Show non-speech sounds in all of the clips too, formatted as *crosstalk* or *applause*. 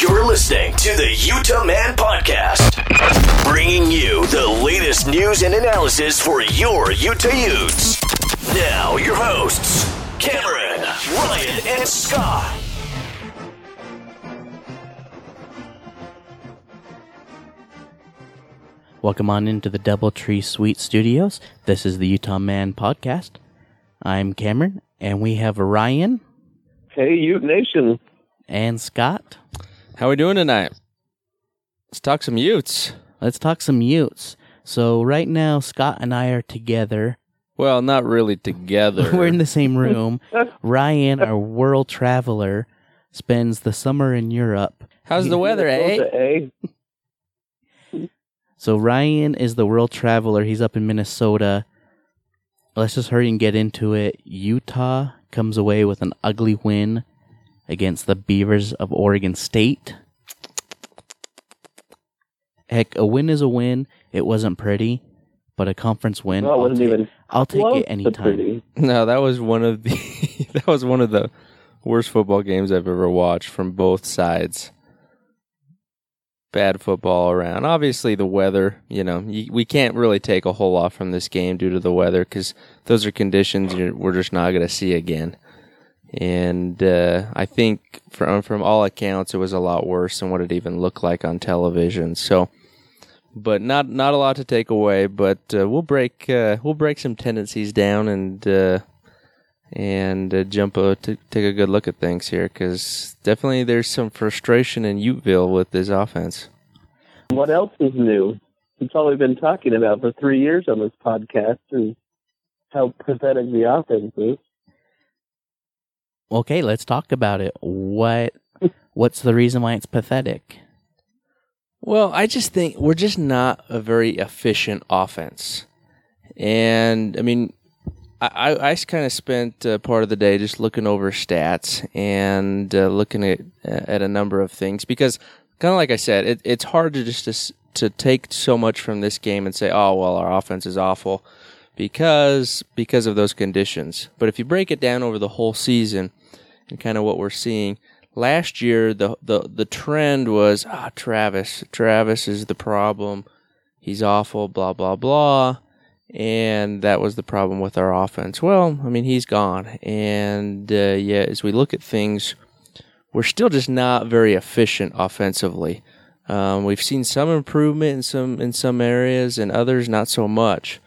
You're listening to the Utah Man Podcast, bringing you the latest news and analysis for your Utah Utes. Now, your hosts, Cameron, Ryan, and Scott. Welcome on into the Doubletree Suite Studios. This is the Utah Man Podcast. I'm Cameron, and we have Ryan Hey, Ute Nation. and Scott. How we doing tonight? Let's talk some Utes. Let's talk some Utes. So right now, Scott and I are together. Well, not really together. *laughs* We're in the same room. *laughs* Ryan, our world traveler, spends the summer in Europe. How's the weather, eh? Eh? So Ryan is the world traveler. He's up in Minnesota. Let's just hurry and get into it. Utah comes away with an ugly win against the Beavers of Oregon State. Heck, a win is a win. It wasn't pretty, but a conference win. Well, it I'll wasn't take- even I'll take it to anytime. No, that was one of the *laughs* that was one of the worst football games I've ever watched from both sides. Bad football around. Obviously, the weather. You know, you, we can't really take a whole lot from this game due to the weather because those are conditions you're, we're just not going to see again. And uh, I think from from all accounts, it was a lot worse than what it even looked like on television. So, but not not a lot to take away. But uh, we'll break uh, we'll break some tendencies down and uh, and uh, jump a, t- take a good look at things here because definitely there's some frustration in Uteville with this offense. What else is new? It's all we've been talking about for three years on this podcast is how pathetic the offense is. Okay, let's talk about it. What what's the reason why it's pathetic? Well, I just think we're just not a very efficient offense. And I mean, I, I, I kind of spent uh, part of the day just looking over stats and uh, looking at at a number of things because, kind of like I said, it, it's hard to just to, to take so much from this game and say, oh well, our offense is awful because because of those conditions. But if you break it down over the whole season and kind of what we're seeing, last year the the the trend was ah Travis Travis is the problem. He's awful, blah blah blah. And that was the problem with our offense. Well, I mean, he's gone. And uh, yeah, as we look at things, we're still just not very efficient offensively. Um, we've seen some improvement in some in some areas, and others not so much.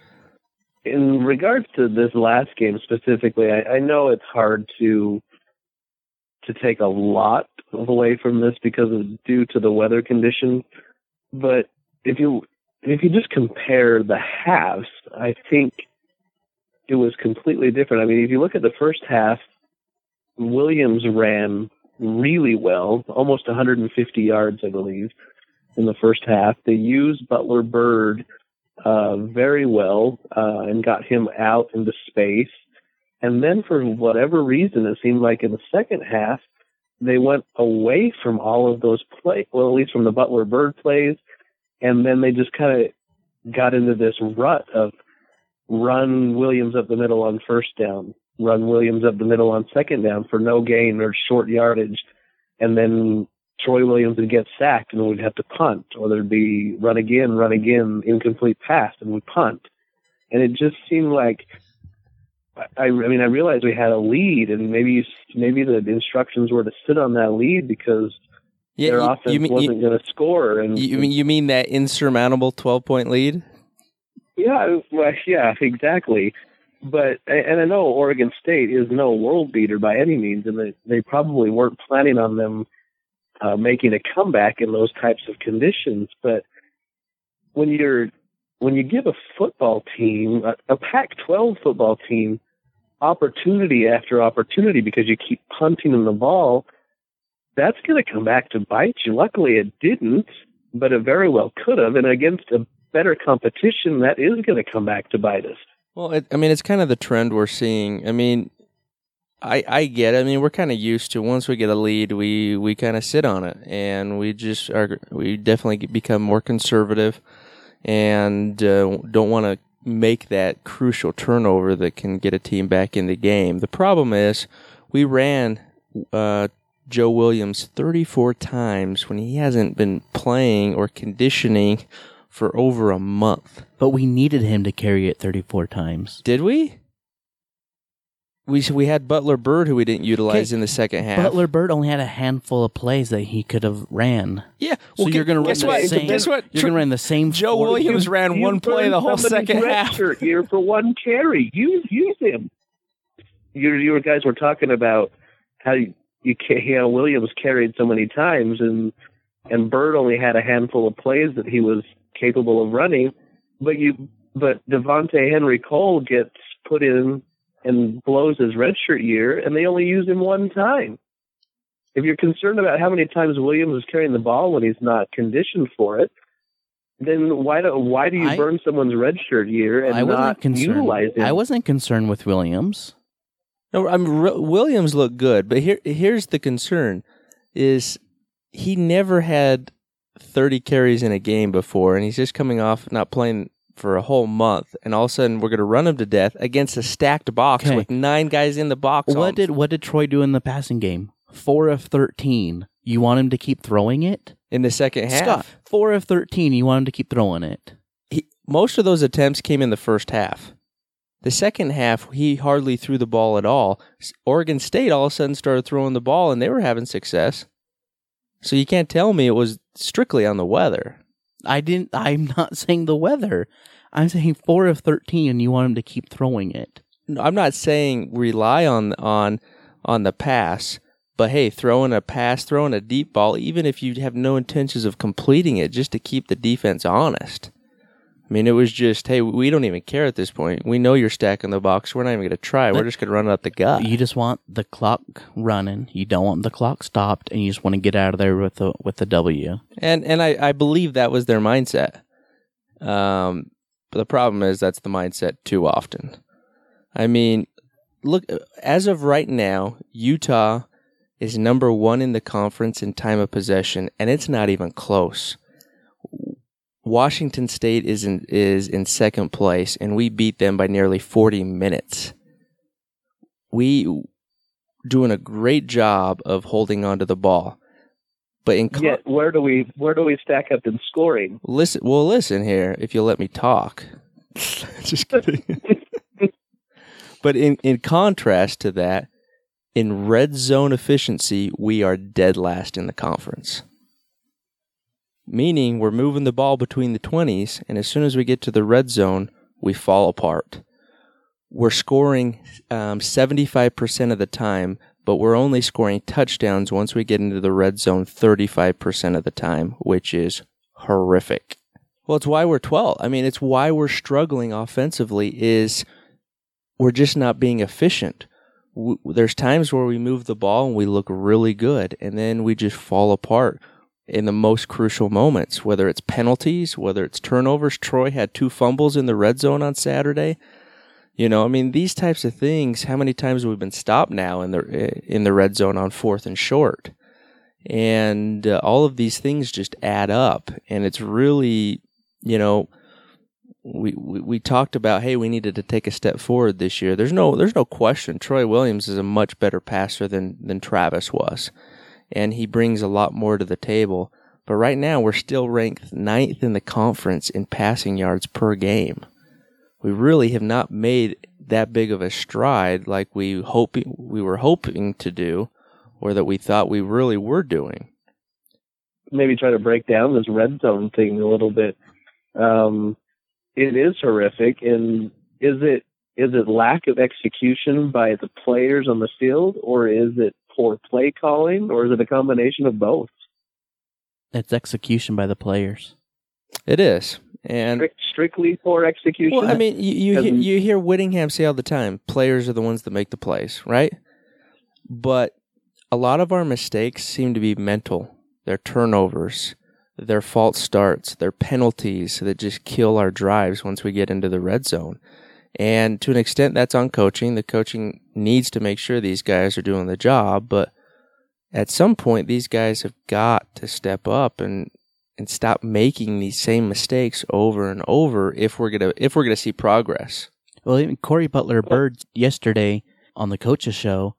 In regards to this last game specifically, I, I know it's hard to to take a lot away from this because of due to the weather condition. But if you if you just compare the halves, I think it was completely different. I mean, if you look at the first half, Williams ran really well, almost 150 yards, I believe, in the first half. They used Butler-Byrd uh, very well uh, and got him out into space. And then, for whatever reason, it seemed like in the second half, they went away from all of those plays, well, at least from the Butler-Byrd plays, and then they just kind of got into this rut of run Williams up the middle on first down, run Williams up the middle on second down for no gain or short yardage, and then Troy Williams would get sacked and we'd have to punt, or there'd be run again, run again, incomplete pass, and we'd punt. And it just seemed like I, I mean, I realized we had a lead, and maybe you, maybe the instructions were to sit on that lead because their you, offense you mean wasn't going to score. And you mean you mean that insurmountable twelve point lead? Yeah, well, yeah, exactly. But and I know Oregon State is no world beater by any means, and they they probably weren't planning on them uh, making a comeback in those types of conditions. But when you're when you give a football team, a, a Pac-12 football team, opportunity after opportunity because you keep punting in the ball, that's going to come back to bite you. Luckily, it didn't, but it very well could have. And against a better competition, that is going to come back to bite us. Well, it, I mean, it's kind of the trend we're seeing. I mean, I I get. It. I mean, we're kind of used to once we get a lead, we we kind of sit on it, and we just are. We definitely become more conservative, and uh, don't want to make that crucial turnover that can get a team back in the game. The problem is we ran uh, Joe Williams 34 times when he hasn't been playing or conditioning for over a month. But we needed him to carry it 34 times. Did we? We we had Butler-Byrd who we didn't utilize Okay, in the second half. Butler-Byrd only had a handful of plays that he could have ran. yeah. So well, you're going to run guess the what? same. Guess what? You're going to run the same. Joe four- Williams ran You one play burned the whole somebody's second red half. shirt here for one carry. Use use him. You you guys were talking about how you, you ca- you Williams carried so many times and and Byrd only had a handful of plays that he was capable of running, but you but Devonta'e Henry-Cole gets put in and blows his redshirt year, and they only use him one time. If you're concerned about how many times Williams is carrying the ball when he's not conditioned for it, then why do why do you I- burn someone's redshirt year and I wasn't not concerned. utilize him? I wasn't concerned with Williams. No, I'm Williams looked good, but here here's the concern: is he never had 30 carries in a game before, and he's just coming off not playing for a whole month, and all of a sudden we're going to run him to death against a stacked box Okay. with nine guys in the box. What on- did what did Troy do in the passing game? Four of 13. You want him to keep throwing it? in the second half? Scott, four of 13. You want him to keep throwing it? he, most of those attempts came in the first half. The second half, he hardly threw the ball at all. S- Oregon State all of a sudden started throwing the ball, and they were having success. So you can't tell me it was strictly on the weather. I didn't. I'm not *laughs* saying the weather. I'm saying four of 13, and you want him to keep throwing it. No, I'm not saying rely on on on the pass, but hey, throwing a pass, throwing a deep ball, even if you have no intentions of completing it, just to keep the defense honest. I mean, it was just, hey, we don't even care at this point. We know you're stacking the box. We're not even going to try. We're just going to run up the gut. You just want the clock running. You don't want the clock stopped, and you just want to get out of there with the with the W. and and I, I believe that was their mindset. Um, but the problem is that's the mindset too often. I mean, look as of right now, Utah is number one in the conference in time of possession, and it's not even close. Washington State is in is in second place, and we beat them by nearly forty minutes. We doing a great job of holding on to the ball, but in con- Yet where do we where do we stack up in scoring? Listen, well, listen here. If you'll let me talk. *laughs* Just kidding. *laughs* but in in contrast to that, in red zone efficiency, we are dead last in the conference. Meaning we're moving the ball between the twenties, and as soon as we get to the red zone, we fall apart. We're scoring um, five percent of the time, but we're only scoring touchdowns once we get into the red zone thirty five percent of the time, which is horrific. Well, it's why we're 12. I mean, it's why we're struggling offensively is we're just not being efficient. W- there's times where we move the ball and we look really good and then we just fall apart in the most crucial moments, whether it's penalties, whether it's turnovers. Troy had two fumbles in the red zone on Saturday. You know, I mean, these types of things. How many times have we been stopped now in the in the red zone on fourth and short? and uh, all of these things just add up and it's really you know we, we we talked about hey we needed to take a step forward this year there's no there's no question Troy Williams is a much better passer than than Travis was and he brings a lot more to the table but right now we're still ranked ninth in the conference in passing yards per game we really have not made that big of a stride like we hoping we were hoping to do or that we thought we really were doing. Maybe try to break down this red zone thing a little bit. Um, it is horrific, and is it is it lack of execution by the players on the field, or is it poor play calling, or is it a combination of both? It's execution by the players. It is. And Strict, strictly poor execution. well, I mean, you you, hear, Doesn't- you hear Whittingham say all the time, players are the ones that make the plays, right? But a lot of our mistakes seem to be mental. They're turnovers, they're false starts, they're penalties that just kill our drives once we get into the red zone. And to an extent, that's on coaching. The coaching needs to make sure these guys are doing the job, but at some point, these guys have got to step up and and stop making these same mistakes over and over if we're gonna if we're gonna see progress. Well, even Cory Butler-Byrd yesterday on the coaches show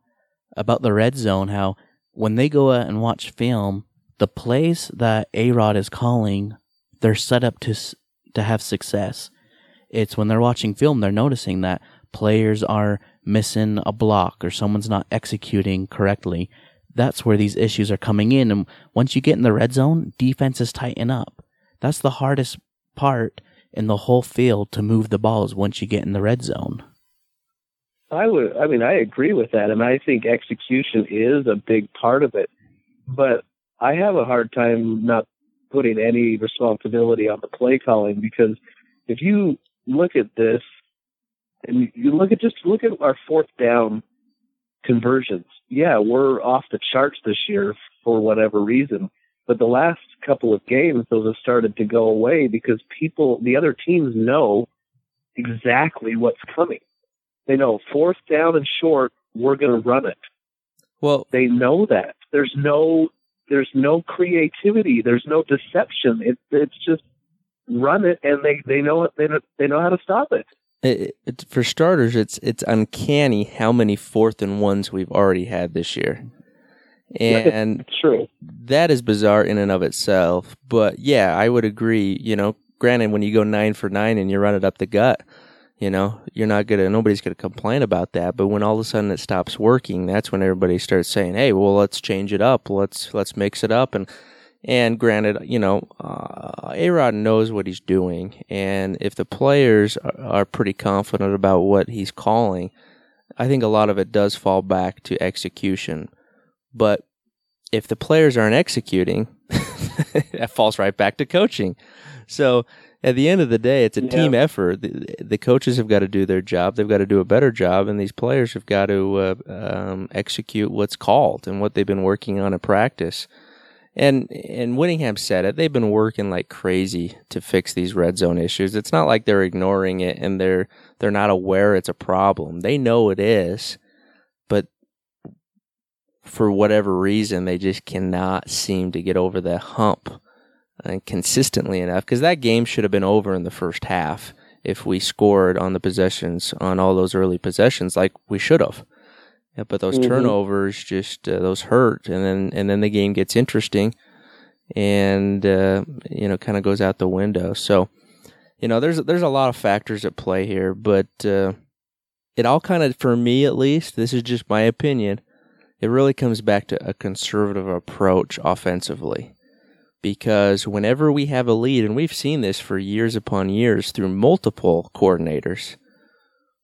about the red zone, how when they go out and watch film, the plays that A Rod is calling, they're set up to to have success. It's when they're watching film, they're noticing that players are missing a block or someone's not executing correctly. That's where these issues are coming in. And once you get in the red zone, defenses tighten up. That's the hardest part in the whole field to move the balls once you get in the red zone. I would. I mean, I agree with that, and I think execution is a big part of it. But I have a hard time not putting any responsibility on the play calling because if you look at this and you look at just look at our fourth down conversions. Yeah, we're off the charts this year for whatever reason. But the last couple of games, those have started to go away because people, the other teams know exactly what's coming. They know fourth down and short, we're going to run it. Well, They know that. There's no, there's no creativity. There's no deception. It, it's just run it, and they they know it. They know, they know how to stop it. It, it, for starters, it's it's uncanny how many fourth and ones we've already had this year, and true. that is bizarre in and of itself. But yeah, I would agree. You know, granted, when you go nine for nine and you run it up the gut, you know, you're not gonna. Nobody's gonna complain about that. But when all of a sudden it stops working, that's when everybody starts saying, "Hey, well, let's change it up. Let's let's mix it up." And and granted, you know, uh, A Rod knows what he's doing, and if the players are, are pretty confident about what he's calling, I think a lot of it does fall back to execution. But if the players aren't executing, *laughs* that falls right back to coaching. So at the end of the day, it's a Yeah. team effort. The, the coaches have got to do their job. They've got to do a better job, and these players have got to uh, um, execute what's called and what they've been working on in practice. And and Whittingham said it. They've been working like crazy to fix these red zone issues. It's not like they're ignoring it and they're they're not aware it's a problem. They know it is, but for whatever reason, they just cannot seem to get over that hump and consistently enough. Because that game should have been over in the first half if we scored on the possessions on all those early possessions like we should have. Yeah, but those Mhm. turnovers just uh, those hurt, and then and then the game gets interesting, and uh, you know kind of goes out the window. So, you know, there's there's a lot of factors at play here, but uh, it all kind of, for me at least, this is just my opinion. It really comes back to a conservative approach offensively, because whenever we have a lead, and we've seen this for years upon years through multiple coordinators,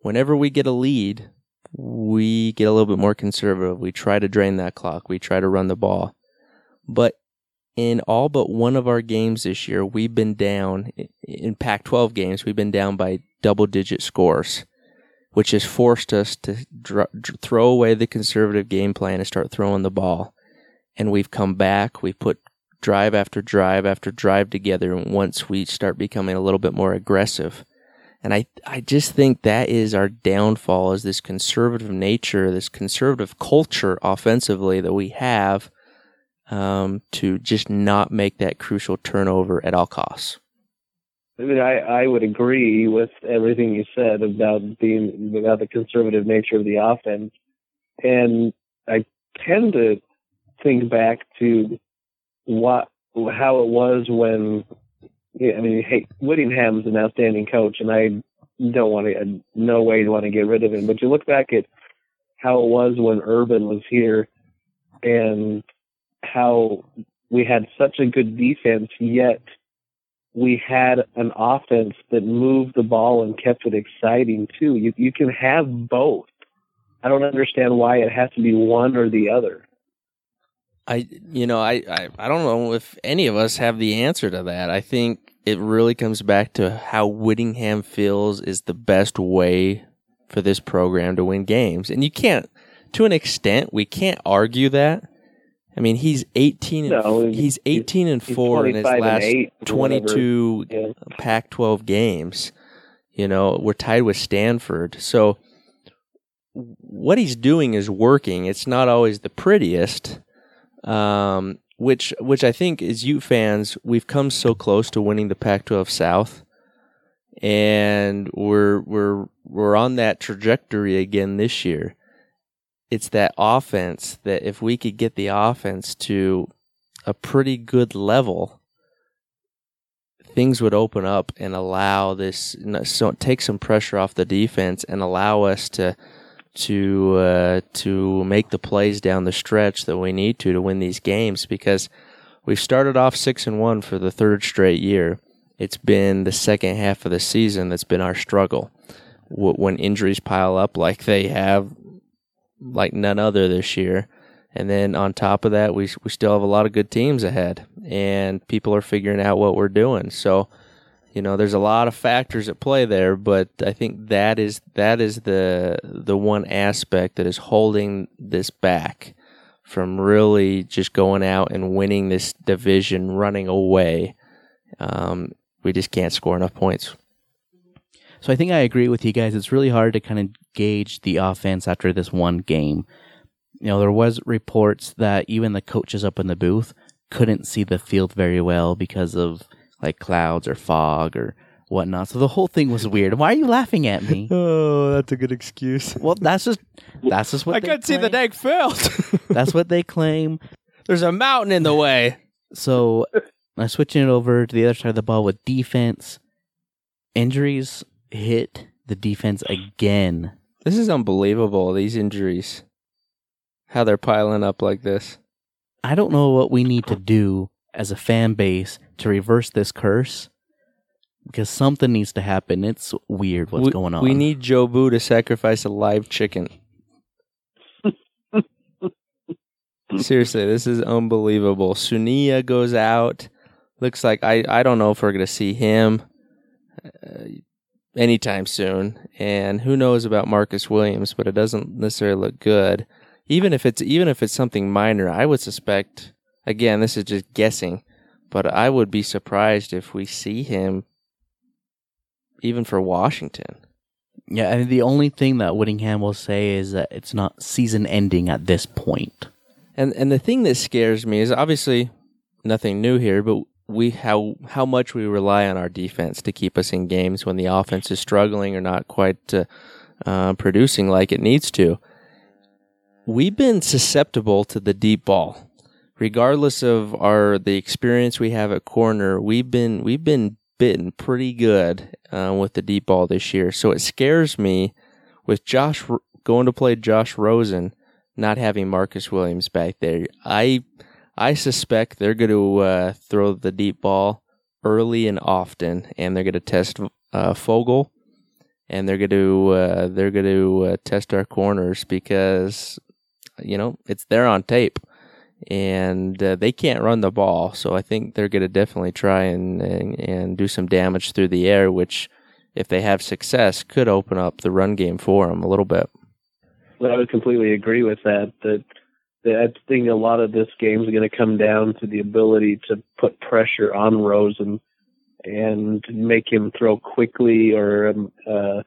whenever we get a lead we get a little bit more conservative. We try to drain that clock. We try to run the ball. But in all but one of our games this year, we've been down in Pac 12 games, we've been down by double digit scores, which has forced us to dr- throw away the conservative game plan and start throwing the ball. And we've come back. We've put drive after drive after drive together. And once we start becoming a little bit more aggressive, and I, I just think that is our downfall is this conservative nature, this conservative culture offensively that we have um, to just not make that crucial turnover at all costs. I mean, I, I would agree with everything you said about being about the conservative nature of the offense, and I tend to think back to what how it was when I mean, hey, Whittingham's an outstanding coach, and I don't want to, uh, no way want to get rid of him. But you look back at how it was when Urban was here, and how we had such a good defense, yet we had an offense that moved the ball and kept it exciting too. You you can have both. I don't understand why it has to be one or the other. I, you know, I, I, I don't know if any of us have the answer to that. I think it really comes back to how Whittingham feels is the best way for this program to win games. And you can't, to an extent, we can't argue that. I mean, he's 18 and No, he's he's- 18 and 4 in his last eight 22 Yeah. Pac 12 games. You know, we're tied with Stanford. So what he's doing is working. It's not always the prettiest. Um, which which I think as Ute fans, we've come so close to winning the Pac 12 South. And we're we're we're on that trajectory again this year. it's that offense that if we could get the offense to a pretty good level, things would open up and allow this so take some pressure off the defense and allow us to to uh, to make the plays down the stretch that we need to to win these games because we've started off six and one for the third straight year. It's been the second half of the season that's been our struggle. When injuries pile up like they have, like none other this year, and then on top of that, we we still have a lot of good teams ahead, and people are figuring out what we're doing. So you know there's a lot of factors at play there but i think that is that is the the one aspect that is holding this back from really just going out and winning this division running away. Um, we just can't score enough points. So i think i agree with you guys. It's really hard to kind of gauge the offense after this one game. You know there was reports that even the coaches up in the booth couldn't see the field very well because of like clouds or fog or whatnot. So the whole thing was weird. Why are you laughing at me? *laughs* Oh, that's a good excuse. Well, that's just that's just what I they can't see the claim. dang field. *laughs* That's what they claim. There's a mountain in the way. So I'm switching it over to the other side of the ball with defense, injuries hit the defense again. This is unbelievable. These injuries, how they're piling up like this. I don't know what we need to do as a fan base to reverse this curse because something needs to happen. It's weird what's we, going on. We need Joe Boo to sacrifice a live chicken. *laughs* Seriously, this is unbelievable. Sunia goes out. Looks like I, I don't know if we're going to see him uh, anytime soon. And who knows about Marcus Williams, but it doesn't necessarily look good. Even if it's even if it's something minor, I would suspect again, this is just guessing, but I would be surprised if we see him even for Washington. Yeah, and the only thing that Whittingham will say is that it's not season ending at this point. And and the thing that scares me is obviously nothing new here, but we how how much we rely on our defense to keep us in games when the offense is struggling or not quite uh, uh, producing like it needs to. We've been susceptible to the deep ball, regardless of our the experience we have at corner. We've been we've been bitten pretty good uh, with the deep ball this year. So it scares me with Josh going to play Josh Rosen, not having Marcus Williams back there. I I suspect they're going to uh, throw the deep ball early and often, and they're going to test uh, Fogal, and they're going to uh, they're going to uh, test our corners because you know it's there on tape and uh, they can't run the ball. So I think they're going to definitely try and, and, and do some damage through the air, which, if they have success, could open up the run game for them a little bit. Well, I would completely agree with that. That, I think a lot of this game is going to come down to the ability to put pressure on Rosen and make him throw quickly or um, uh,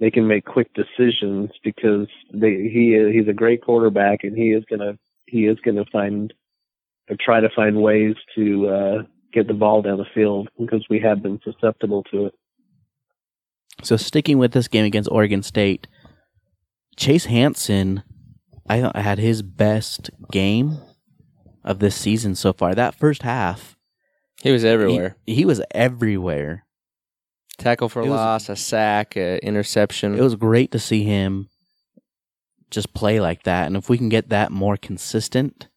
make him make quick decisions because they, he he's a great quarterback and he is going to he is going to find or try to find ways to uh, get the ball down the field because we have been susceptible to it. So sticking with this game against Oregon State, Chase Hansen, I thought had his best game of this season so far. That first half, he was everywhere. He, he was everywhere. Tackle for It was- loss, a sack, a interception. It was great to see him just play like that, and if we can get that more consistent,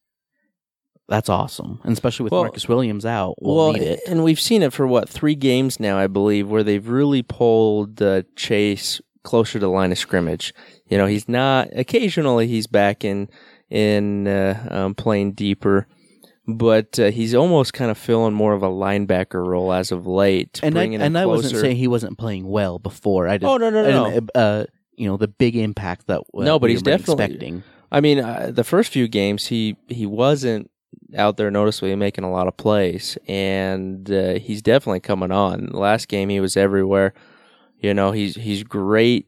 that's awesome. And especially with Well- Marcus Williams out, we'll, well, need it. and we've seen it for what three games now, I believe, where they've really pulled uh, Chase closer to the line of scrimmage. You know, he's not. Occasionally, he's back in in uh, um, playing deeper, but uh, he's almost kind of filling more of a linebacker role as of late. And I, and I wasn't saying he wasn't playing well before. I just, Oh, no, no, I no, didn't, Uh, you know the big impact that uh, No, but we he's definitely- expecting. I mean, uh, the first few games he he wasn't out there noticeably making a lot of plays, and uh, he's definitely coming on. Last game he was everywhere. You know, he's he's great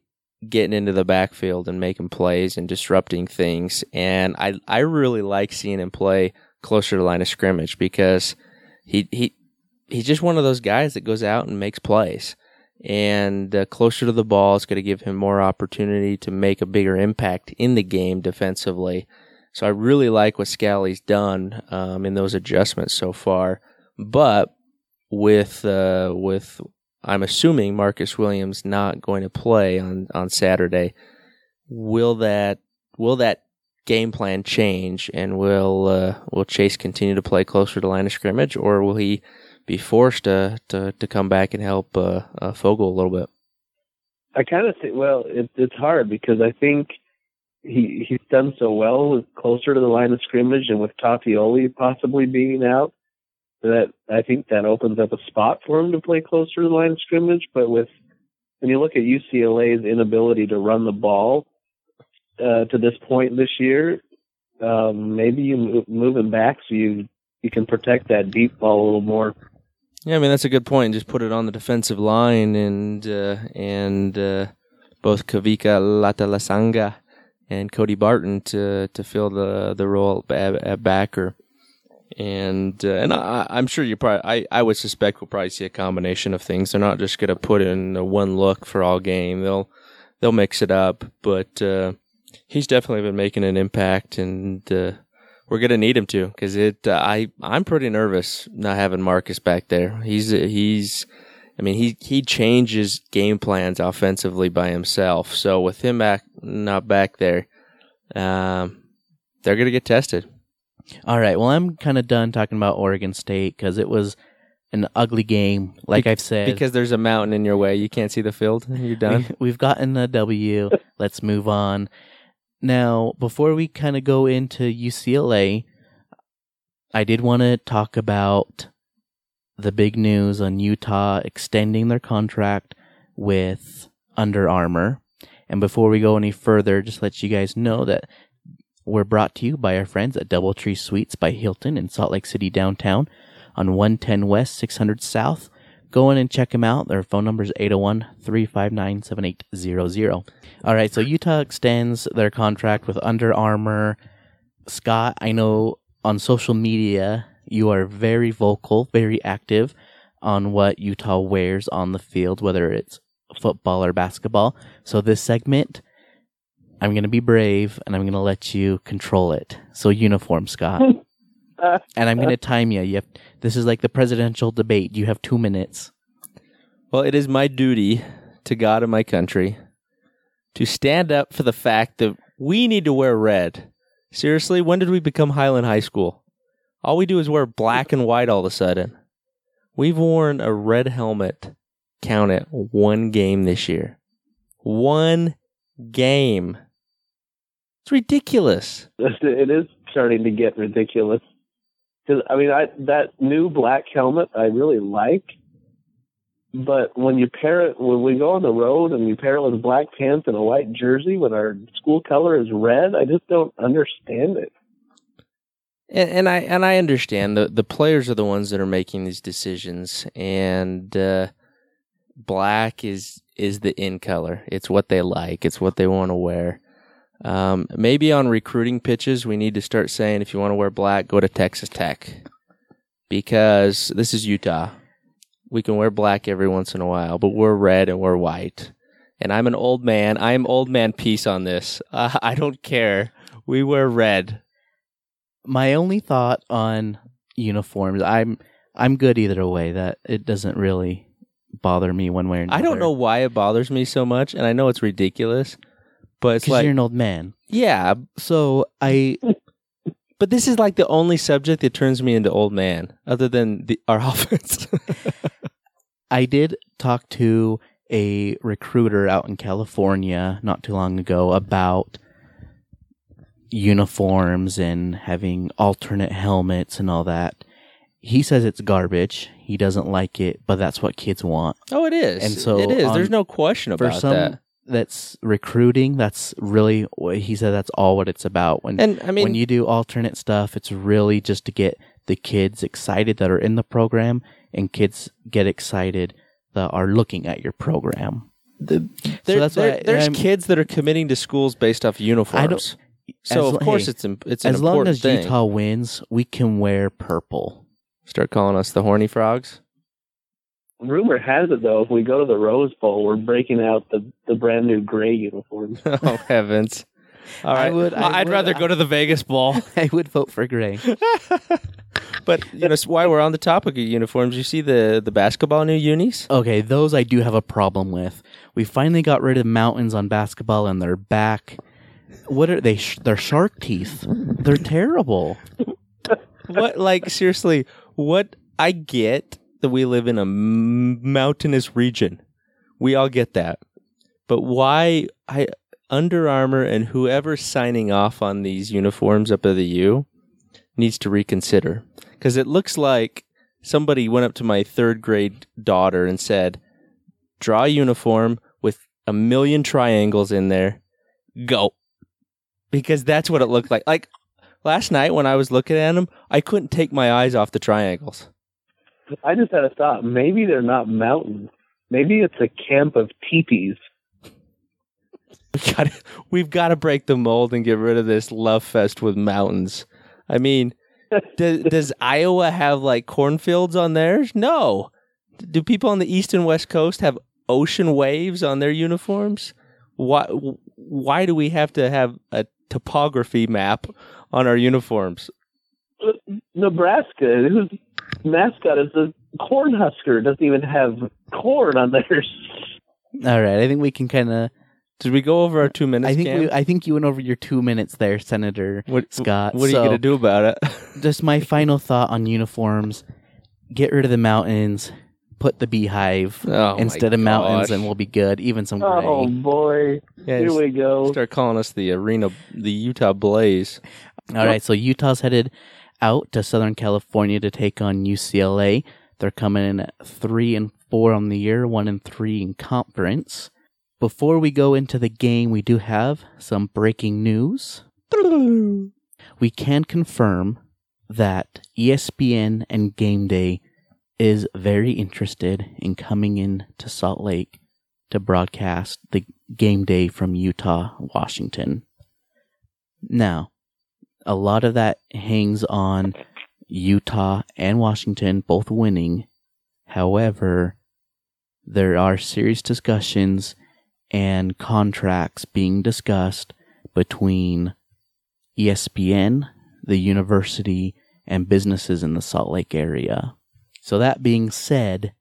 getting into the backfield and making plays and disrupting things. And I I really like seeing him play closer to the line of scrimmage because he he he's just one of those guys that goes out and makes plays. And uh, closer to the ball is going to give him more opportunity to make a bigger impact in the game defensively. So I really like what Scalley's done um, in those adjustments so far. But with uh, with I'm assuming Marcus Williams not going to play on on Saturday, will that will that game plan change and will uh, will Chase continue to play closer to line of scrimmage or will he be forced to to, to come back and help uh, uh, Fogal a little bit? I kind of think. Well, it, it's hard because I think he he's done so well with closer to the line of scrimmage, and with Tauteoli possibly being out, that I think that opens up a spot for him to play closer to the line of scrimmage. But with when you look at UCLA's inability to run the ball uh, to this point this year, um, maybe you move, move him back so you you can protect that deep ball a little more. Yeah, I mean that's a good point. Just put it on the defensive line and uh, and uh, both Kavika Luafatasaga and Cody Barton to to fill the the role at, backer. And uh, and I, I'm sure you probably I, I would suspect we'll probably see a combination of things. They're not just going to put in one look for all game. They'll they'll mix it up. But uh, he's definitely been making an impact, and uh, we're going to need him to because it. Uh, I I'm pretty nervous not having Marcus back there. He's he's. I mean, he he changes game plans offensively by himself. So with him back not back there, um, they're going to get tested. All right. Well, I'm kind of done talking about Oregon State because it was an ugly game. Like I've said, Because there's a mountain in your way, you can't see the field. You're done. *laughs* We, have gotten a W. *laughs* Let's move on. Now, before we kind of go into UCLA, I did want to talk about the big news on Utah extending their contract with Under Armour. And before we go any further, just let you guys know that we're brought to you by our friends at Doubletree Suites by Hilton in Salt Lake City downtown on 110 West, 600 South. Go in and check them out. Their phone number is 801 359 7800. All right, so Utah extends their contract with Under Armour. Scott, I know on social media you are very vocal, very active on what Utah wears on the field, whether it's football or basketball. So this segment, I'm going to be brave and I'm going to let you control it. So uniform, Scott. *laughs* *laughs* and I'm going to time you. You have, this is like the presidential debate. You have two minutes. Well, it is my duty to God and my country to stand up for the fact that we need to wear red. Seriously, when did we become Highland High School? All we do is wear black and white all of a sudden. We've worn a red helmet, count it, one game this year. One game. It's ridiculous. It is starting to get ridiculous. Because I mean, I, that new black helmet I really like, but when you pair it, when we go on the road and you pair it with black pants and a white jersey when our school color is red, I just don't understand it. And, and I and I understand the the players are the ones that are making these decisions, and uh, black is is the in color. It's what they like. It's what they want to wear. Um, maybe on recruiting pitches, we need to start saying if you want to wear black, go to Texas Tech, because this is Utah. We can wear black every once in a while, but we're red and we're white. And I'm an old man. I am old man peace on this. *laughs* Uh, I don't care. We wear red. My only thought on uniforms, I'm I'm good either way. That it doesn't really bother me one way or another. I don't know why it bothers me so much, and I know it's ridiculous, but it's because like you're an old man. yeah, So I but this is like the only subject that turns me into old man, other than the, our *laughs* offense. *laughs* I did talk to a recruiter out in California not too long ago about uniforms and having alternate helmets and all that. He says it's garbage. He doesn't like it, but that's what kids want. oh, it is, And so it is. on- There's no question For about some that. That's recruiting, that's really what he said that's all what it's about. When And I mean, when you do alternate stuff, it's really just to get the kids excited that are in the program and kids get excited that are looking at your program. there, that's there- why there's I'm- kids that are committing to schools based off uniforms. So as- of course hey, it's it's as long as thing. Utah wins, we can wear purple. Start calling us the horny frogs. Rumor has it though, if we go to the Rose Bowl, we're breaking out the the brand new gray uniforms. *laughs* oh heavens! All I would, I I'd would- rather go to the Vegas Bowl. *laughs* I would vote for Gray. *laughs* but you know, why we're on the topic of uniforms, you see the the basketball new unis. Okay, those I do have a problem with. We finally got rid of mountains on basketball and they're back. What are they? Sh- they're shark teeth. They're terrible. what like seriously what i get that we live in a mountainous region. We all get that. But why i Under Armour and whoever's signing off on these uniforms up at the u needs to reconsider. Because it looks like somebody went up to my third grade daughter and said draw a uniform with a million triangles in there. Go. Because that's what it looked like. Like last night when I was looking at them, I couldn't take my eyes off the triangles. I just had a thought. Maybe they're not mountains. Maybe it's a camp of teepees. We *laughs* got we've got to break the mold and get rid of this love fest with mountains. I mean, *laughs* does, does Iowa have like cornfields on theirs? No. Do people on the east and west coast have ocean waves on their uniforms? Why why do we have to have a topography map on our uniforms? Uh, Nebraska, whose mascot is the Cornhusker, doesn't even have corn on theirs. All right, I think we can kind of. Did we go over our two minutes? I think Cam? we, I think you went over your two minutes there, Senator What- Scott. What are So, you going to do about it? *laughs* Just my final thought on uniforms: get rid of the mountains, put the beehive Oh, instead of mountains, gosh. and we'll be good. Even some oh, gray. Oh boy, Yeah, here we go. Start calling us the arena, the Utah Blaze. All right, so Utah's headed out to Southern California to take on UCLA. They're coming in at three and four on the year, one and three in conference. Before we go into the game, we do have some breaking news. We can confirm that ESPN and Game Day is very interested in coming in to Salt Lake to broadcast the game day from Utah, Washington. Now, a lot of that hangs on Utah and Washington both winning. However, there are serious discussions and contracts being discussed between ESPN, the university, and businesses in the Salt Lake area. So, that being said,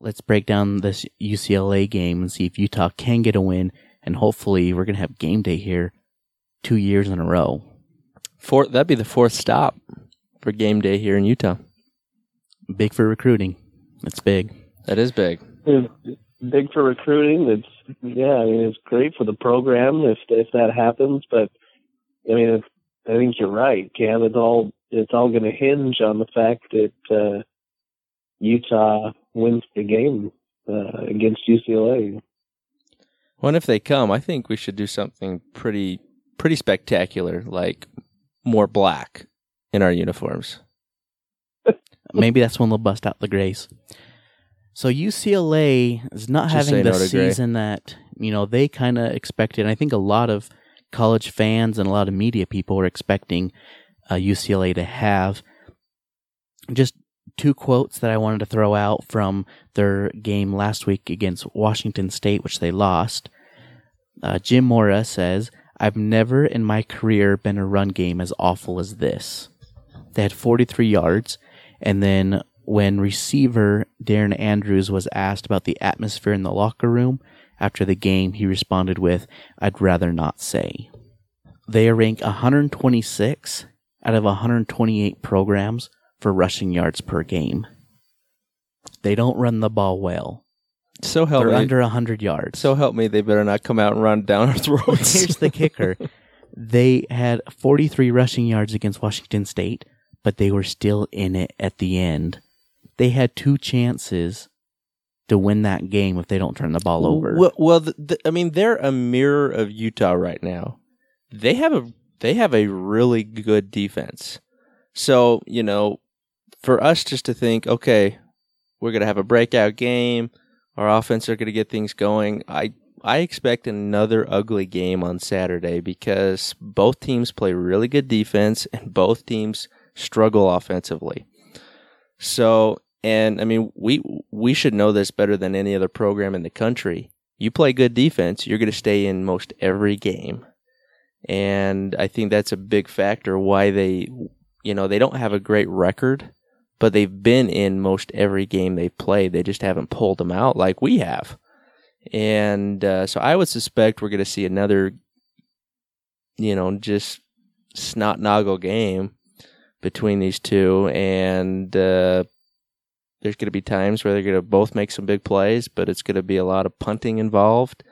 let's break down this UCLA game and see if Utah can get a win. And hopefully, we're going to have game day here two years in a row. Four, that'd be the fourth stop for game day here in Utah. Big for recruiting. It's big. That is big. It's big for recruiting. It's yeah, I mean it's great for the program if if that happens. But I mean, it's, I think you're right, Cam. It's all it's all going to hinge on the fact that uh, Utah wins the game uh, against UCLA. Well, if they come, I think we should do something pretty, pretty spectacular, like more black in our uniforms. *laughs* Maybe that's when they'll bust out the grays. So UCLA is not Just having the no to gray. season that you know they kind of expected. I think a lot of college fans and a lot of media people were expecting uh, UCLA to have. Just two quotes that I wanted to throw out from their game last week against Washington State, which they lost. Uh, Jim Mora says, "I've never in my career been a run game as awful as this." They had 43 yards. And then when receiver Darren Andrews was asked about the atmosphere in the locker room after the game, he responded with, I'd rather not say. They are ranked 126 out of 128 programs for rushing yards per game. They don't run the ball well. So help They're me. under 100 yards. so help me, they better not come out and run down our throats. *laughs* Here's the kicker. They had 43 rushing yards against Washington State, but they were still in it at the end. They had two chances to win that game if they don't turn the ball over. Well, well the, the, I mean, they're a mirror of Utah right now. They have a they have a really good defense. So you know, for us just to think, okay, we're gonna have a breakout game, our offense are gonna get things going. I I expect another ugly game on Saturday because both teams play really good defense and both teams struggle offensively. So And I mean, we we should know this better than any other program in the country. You play good defense, you're going to stay in most every game. And I think that's a big factor why they, you know, they don't have a great record, but they've been in most every game they've played. They just haven't pulled them out like we have. And uh, so I would suspect we're going to see another, you know, just snot noggle game between these two. And uh, there's going to be times where they're going to both make some big plays, but it's going to be a lot of punting involved.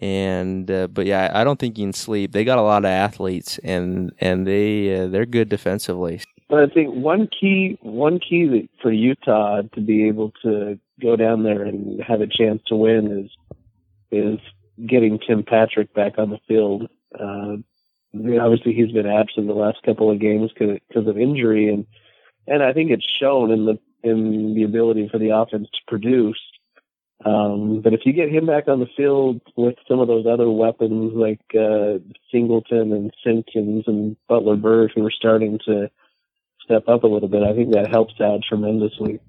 And uh, but yeah, I don't think you can sleep. They got a lot of athletes, and and they uh, they're good defensively. But I think one key one key that for Utah to be able to go down there and have a chance to win is is getting Tim Patrick back on the field. Uh, obviously, he's been absent the last couple of games because of injury, and and I think it's shown in the in the ability for the offense to produce. Um, but if you get him back on the field with some of those other weapons like uh, Singleton and Simpkins and Butler-Byrd who are starting to step up a little bit, I think that helps out tremendously.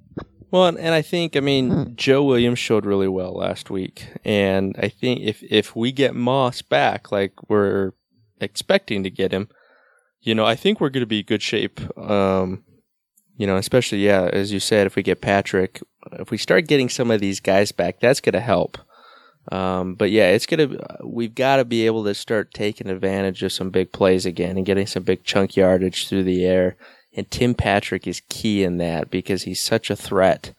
Well, and I think I mean Joe Williams showed really well last week, and I think if if we get Moss back like we're expecting to get him, you know, I think we're going to be good shape. Um, you know, especially yeah, as you said, if we get Patrick, if we start getting some of these guys back, that's going to help. Um, but yeah, it's gonna. We've got to be able to start taking advantage of some big plays again and getting some big chunk yardage through the air. And Tim Patrick is key in that because he's such a threat.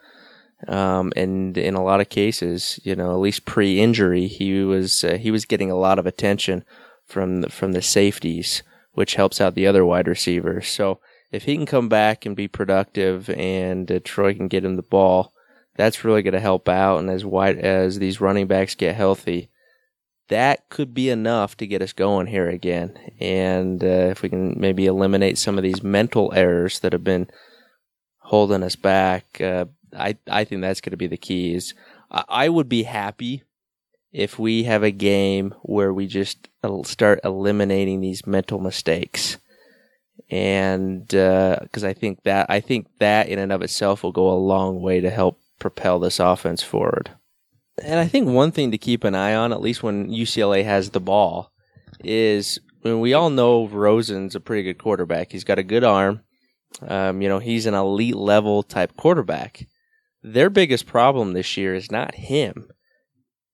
Um, and in a lot of cases, you know, at least pre-injury, he was uh, he was getting a lot of attention from the, from the safeties, which helps out the other wide receivers. So if he can come back and be productive and uh, Troy can get him the ball, that's really going to help out. And as wide as these running backs get healthy, that could be enough to get us going here again. And uh, if we can maybe eliminate some of these mental errors that have been holding us back, uh, I I think that's going to be the keys. I, I would be happy if we have a game where we just start eliminating these mental mistakes and because uh, I think that I think that in and of itself will go a long way to help propel this offense forward. And I think one thing to keep an eye on, at least when UCLA has the ball, is we all know Rosen's a pretty good quarterback. He's got a good arm. Um, you know, he's an elite level type quarterback. Their biggest problem this year is not him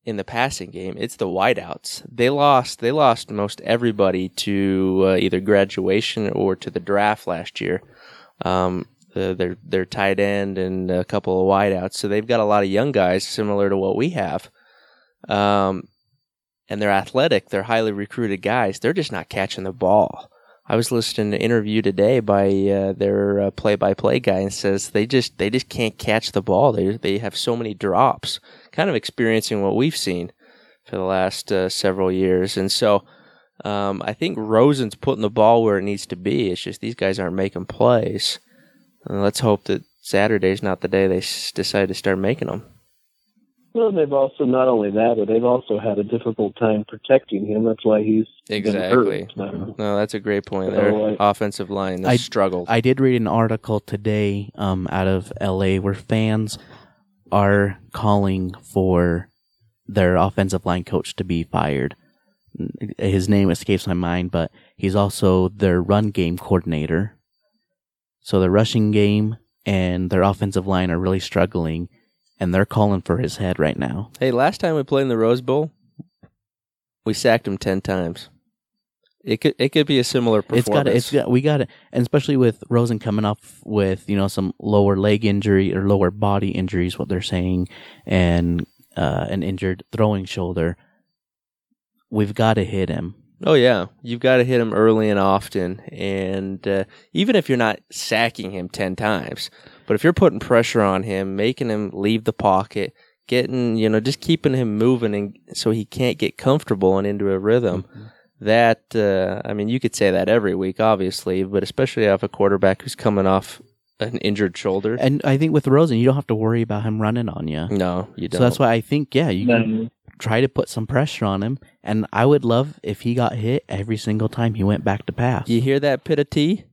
in the passing game. It's the wideouts. They lost. They lost most everybody to uh, either graduation or to the draft last year. Um, the, their their tight end and a couple of wideouts. So they've got a lot of young guys similar to what we have. Um, and they're athletic. They're highly recruited guys. They're just not catching the ball. I was listening to an interview today by uh, their uh, play-by-play guy and says they just they just can't catch the ball. They they have so many drops, kind of experiencing what we've seen for the last uh, several years. And so um, I think Rosen's putting the ball where it needs to be. It's just these guys aren't making plays. And let's hope that Saturday's not the day they s- decide to start making them. Well, they've also not only that, but they've also had a difficult time protecting him. That's why he's exactly. No, that's a great point. Their so, offensive line I struggled. I did read an article today um, out of LA where fans are calling for their offensive line coach to be fired. His name escapes my mind, but he's also their run game coordinator. So the rushing game and their offensive line are really struggling and they're calling for his head right now. Hey, last time we played in the Rose Bowl, we sacked him ten times. It could it could be a similar performance. It's got it's got we got it, and especially with Rosen coming off with you know some lower leg injury or lower body injuries, what they're saying, and uh, an injured throwing shoulder. We've got to hit him. Oh yeah, you've got to hit him early and often, and uh, even if you're not sacking him ten times, but if you're putting pressure on him, making him leave the pocket, getting you know just keeping him moving, and so he can't get comfortable and into a rhythm. Mm-hmm. That uh, I mean, you could say that every week, obviously, but especially off a quarterback who's coming off an injured shoulder. And I think with Rosen, you don't have to worry about him running on you. No, you don't. So that's why I think, yeah, you can try to put some pressure on him. And I would love if he got hit every single time he went back to pass. You hear that, pit of tea?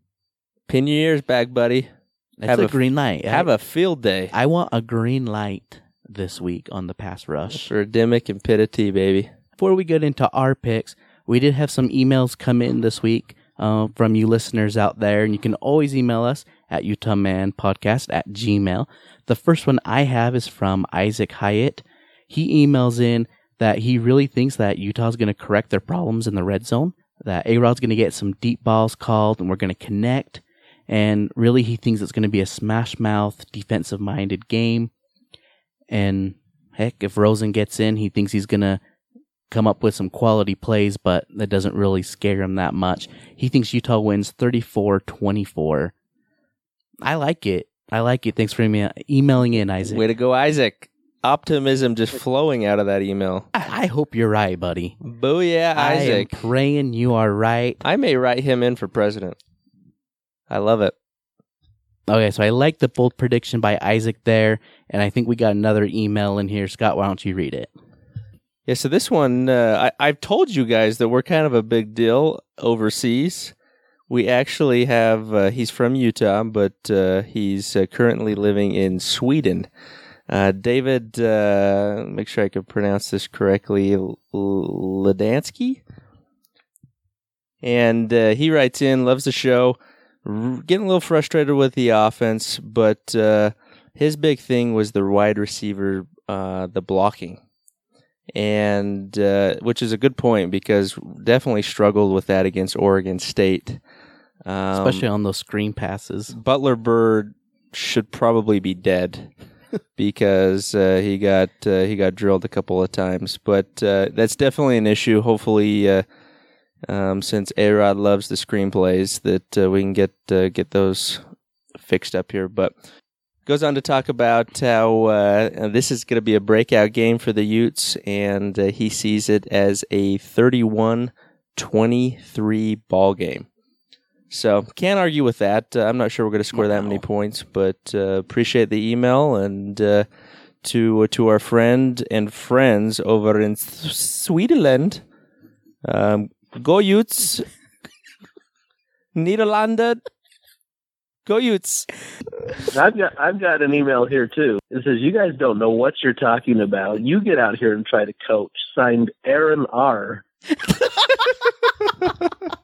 Pin your ears back, buddy. It's Have a, a- green light. Have I, a field day I want a green light this week on the pass rush. for Dimick and Pitty, baby. Before we get into our picks, we did have some emails come in this week uh, from you listeners out there, and you can always email us at utahmanpodcast at gmail. The first one I have is from Isaac Hyatt. He emails in that he really thinks that Utah's going to correct their problems in the red zone, that A-Rod's going to get some deep balls called, and we're going to connect. And really, he thinks it's going to be a smash mouth, defensive minded game. And heck, if Rosen gets in, he thinks he's going to come up with some quality plays, but that doesn't really scare him that much. He thinks Utah wins 34 24. I like it. I like it. Thanks for emailing in, Isaac. Way to go, Isaac. Optimism just flowing out of that email. I I hope you're right, buddy. Booyah, I am Isaac. praying you are right. I may write him in for president. I love it. Okay, so I like the bold prediction by Isaac there, and I think we got another email in here. Scott, why don't you read it? Yeah, so this one, uh, I, I've told you guys that we're kind of a big deal overseas. We actually have, uh, he's from Utah, but uh, he's uh, currently living in Sweden. Uh, David, uh, make sure I can pronounce this correctly, Ladansky? And uh, he writes in, loves the show, r- getting a little frustrated with the offense, but uh, his big thing was the wide receiver, uh, the blocking and uh, which is a good point because definitely struggled with that against Oregon State. Um, Especially on those screen passes. Butler-Byrd should probably be dead because uh, he got uh, he got drilled a couple of times, but uh, that's definitely an issue. Hopefully, uh, um, since Arod loves the screenplays, that uh, we can get uh, get those fixed up here. But goes on to talk about how this is going to be a breakout game for the Utes, and he sees it as a 31 23 ball game. So can't argue with that. Uh, I'm not sure we're going to score that many points, but uh, appreciate the email and uh, to to our friend and friends over in S- Swedenland. Um, go Utes, *laughs* Nederlanden. Go Utes. I've got I've got an email here too. It says you guys don't know what you're talking about. You get out here and try to coach. Signed Aaron R. *laughs*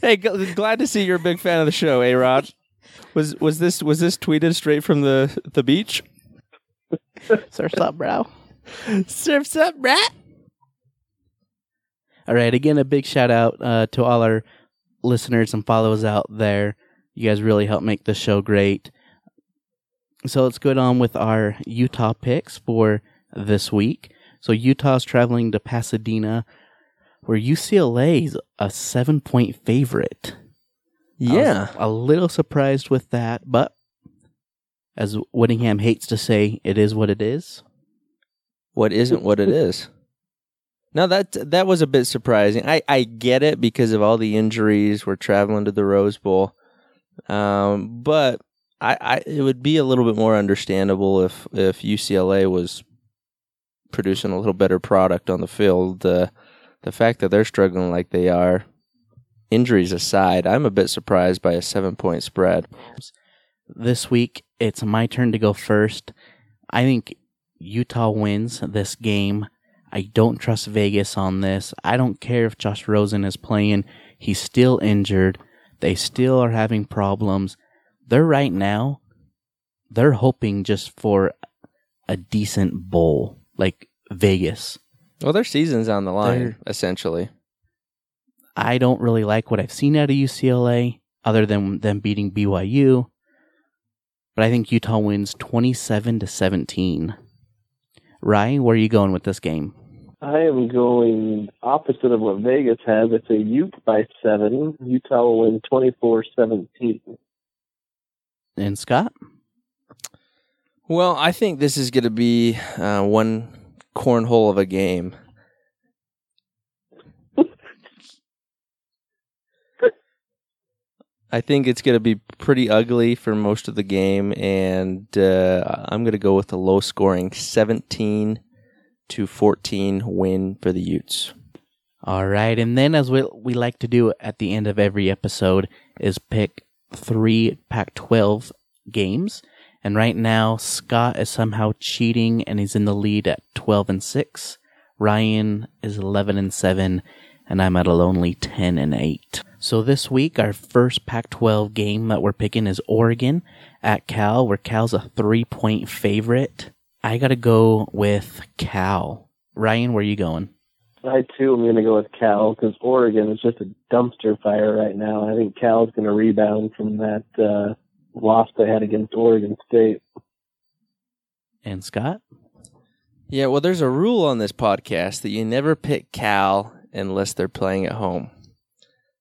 Hey, g- glad to see you're a big fan of the show, A Rod. Was was this was this tweeted straight from the the beach? Surf's up, bro. Surfs up, rat. All right. Again, a big shout out uh, to all our listeners and followers out there. You guys really help make the show great. So let's go on with our Utah picks for this week. So Utah's traveling to Pasadena, where UCLA is a seven point favorite. Yeah. a little surprised with that, but as Whittingham hates to say, it is what it is. what isn't what it is. Now that that was a bit surprising. I, I get it because of all the injuries. We're traveling to the Rose Bowl, um, but I, I it would be a little bit more understandable if if UCLA was producing a little better product on the field. Uh, the fact that they're struggling like they are, injuries aside, I'm a bit surprised by a seven point spread. this week it's my turn to go first. I think Utah wins this game. I don't trust Vegas on this. I don't care if Josh Rosen is playing. He's still injured. They still are having problems. They're right now, they're hoping just for a decent bowl, like Vegas. Well, their season's on the line They're- essentially. I don't really like what I've seen out of UCLA, other than them beating BYU. But I think Utah wins twenty-seven to seventeen. Ryan, where are you going with this game? I am going opposite of what Vegas has. It's say Ute by seven. Utah will win 24-17. And Scott? Well, I think this is going to be uh, one cornhole of a game. I think it's going to be pretty ugly for most of the game, and uh, I'm going to go with a low scoring 17 to 14 win for the Utes. All right, and then as we we like to do at the end of every episode is pick three Pac 12 games. And right now, Scott is somehow cheating and he's in the lead at 12 and 6. Ryan is 11 and 7, and I'm at a lonely 10 and 8. So this week, our first Pac 12 game that we're picking is Oregon at Cal, where Cal's a three point favorite. I gotta go with Cal. Ryan, where are you going? I too am going to go with Cal because Oregon is just a dumpster fire right now. I think Cal's going to rebound from that uh, loss they had against Oregon State. And Scott? Yeah, well, there's a rule on this podcast that you never pick Cal unless they're playing at home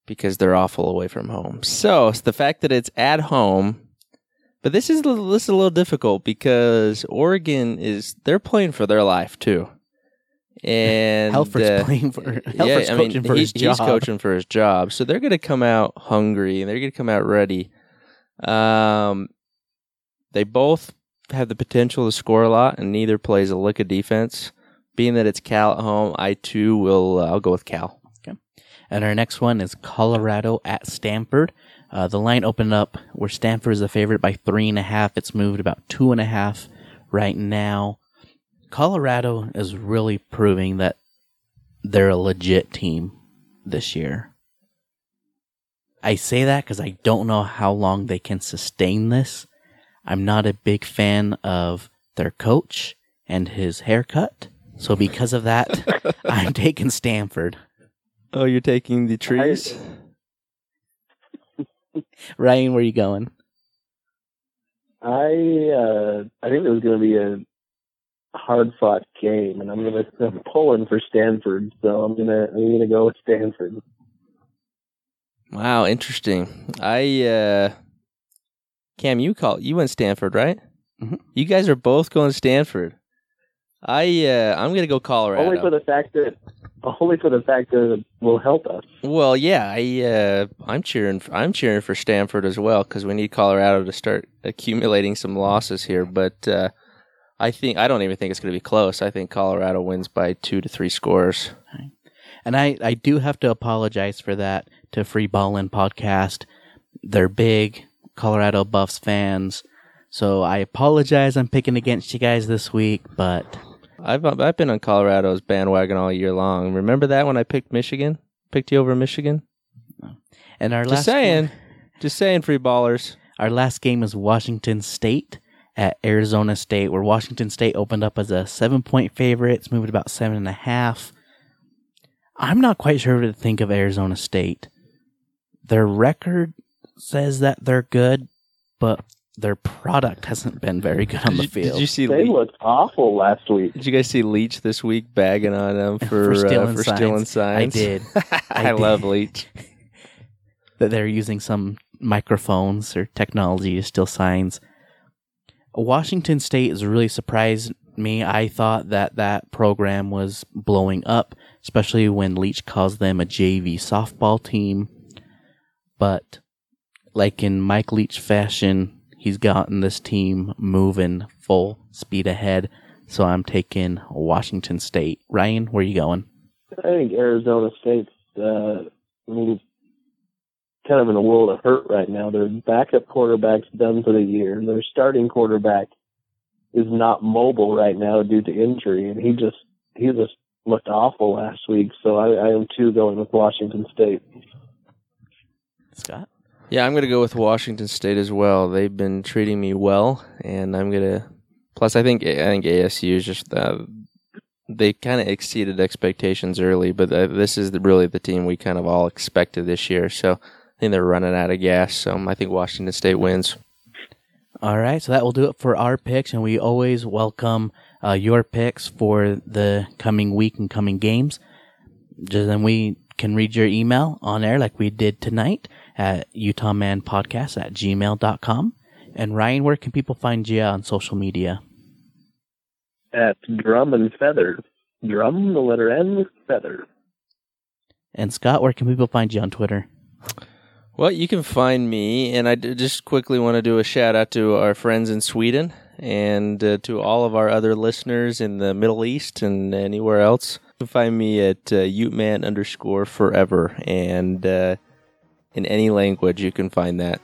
because they're awful away from home. So it's the fact that it's at home, but this is a little- this is a little difficult because Oregon is they're playing for their life too, and Helfrich's uh, playing for yeah, Helfrich's I mean, coaching for he- his job. He's coaching for his job, so they're going to come out hungry and they're going to come out ready. Um, they both have the potential to score a lot, and neither plays a lick of defense. Being that it's Cal at home, I too will. Uh, I'll go with Cal. And our next one is Colorado at Stanford. Uh, the line opened up where Stanford is a favorite by three and a half. It's moved about two and a half right now. Colorado is really proving that they're a legit team this year. I say that because I don't know how long they can sustain this. I'm not a big fan of their coach and his haircut. So because of that, *laughs* I'm taking Stanford. Oh, you're taking the trees. *laughs* Ryan, where are you going? I uh, I think there's going to be a hard fought game, and I'm going to I'm pulling for Stanford, so I'm gonna I'm going to go with Stanford. Wow, interesting. I uh Cam, you call you went Stanford, right? Mhm. You guys are both going to Stanford. I uh I'm gonna go Colorado. Only for the fact that only for the fact that it will help us. Well, yeah, I uh, I'm cheering. for, I'm cheering for Stanford as well because we need Colorado to start accumulating some losses here. But uh, I think I don't even think it's going to be close. I think Colorado wins by two to three scores. And I, I do have to apologize for that to Free Ballin' Podcast. They're big Colorado Buffs fans. So I apologize I'm picking against you guys this week, but I've I've been on Colorado's bandwagon all year long. Remember that when I picked Michigan, picked you over Michigan. and our Just saying, just saying, free ballers. our last game is Washington State at Arizona State, where Washington State opened up as a seven point favorite. It's moved about seven and a half. I'm not quite sure what to think of Arizona State. Their record says that they're good, but their product hasn't been very good on Did the you, field. did you see? They Le- looked awful last week. did you guys see Leach this week bagging on them for For stealing uh, for signs. stealing I did. *laughs* I, I did. love Leach. *laughs* that they're using some microphones or technology to steal signs. Washington State has really surprised me. I thought that that program was blowing up, especially when Leach calls them a JV softball team. But like in Mike Leach fashion, he's gotten this team moving full speed ahead. So I'm taking Washington State. Ryan, where are you going? I think Arizona State's uh, I mean, kind of in a world of hurt right now. Their backup quarterback's done for the year. Their starting quarterback is not mobile right now due to injury, and he just he just looked awful last week. So I, I am too going with Washington State. Scott? Yeah, I'm going to go with Washington State as well. They've been treating me well, and I'm going to. Plus, I think I think ASU is just uh, they kind of exceeded expectations early, but uh, this is the, really the team we kind of all expected this year. So I think they're running out of gas. So I think Washington State wins. All right, so that will do it for our picks, and we always welcome uh, your picks for the coming week and coming games. Just then we can read your email on air like we did tonight at utahmanpodcast at gmail.com. And Ryan, where can people find you on social media? At Drum and Feather, Drum the letter N Feather. And Scott, where can people find you on Twitter? Well, you can find me, and I just quickly want to do a shout out to our friends in Sweden and uh, to all of our other listeners in the Middle East and anywhere else. You can find me at uh, Uteman underscore forever, and uh, in any language you can find that.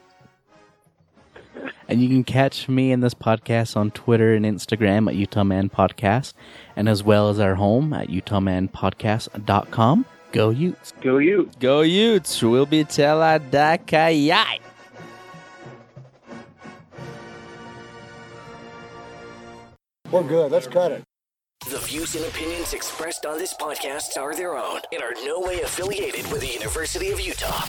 And you can catch me and this podcast on Twitter and Instagram at Utah Man Podcast, and as well as our home at UtahManPodcast.com. Go Utes. Go you. Go Utes. We'll be teladakayai. We're good. Let's cut it. The views and opinions expressed on this podcast are their own and are no way affiliated with the University of Utah.